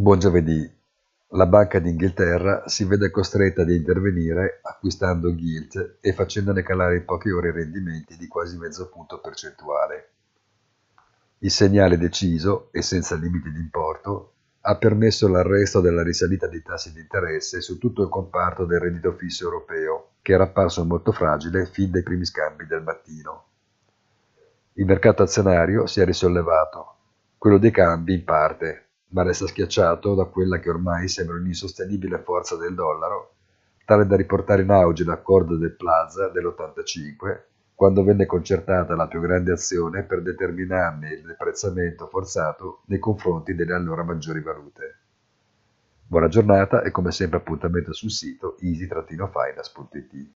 Buon giovedì. La Banca d'Inghilterra si vede costretta ad intervenire acquistando gilt e facendone calare in poche ore i rendimenti di quasi mezzo punto percentuale. Il segnale deciso e senza limiti di importo ha permesso l'arresto della risalita dei tassi di interesse su tutto il comparto del reddito fisso europeo, che era apparso molto fragile fin dai primi scambi del mattino. Il mercato azionario si è risollevato, quello dei cambi in parte, ma resta schiacciato da quella che ormai sembra un'insostenibile forza del dollaro, tale da riportare in auge l'accordo del Plaza dell'85, quando venne concertata la più grande azione per determinarne il deprezzamento forzato nei confronti delle allora maggiori valute. Buona giornata e come sempre appuntamento sul sito easy-finance.it.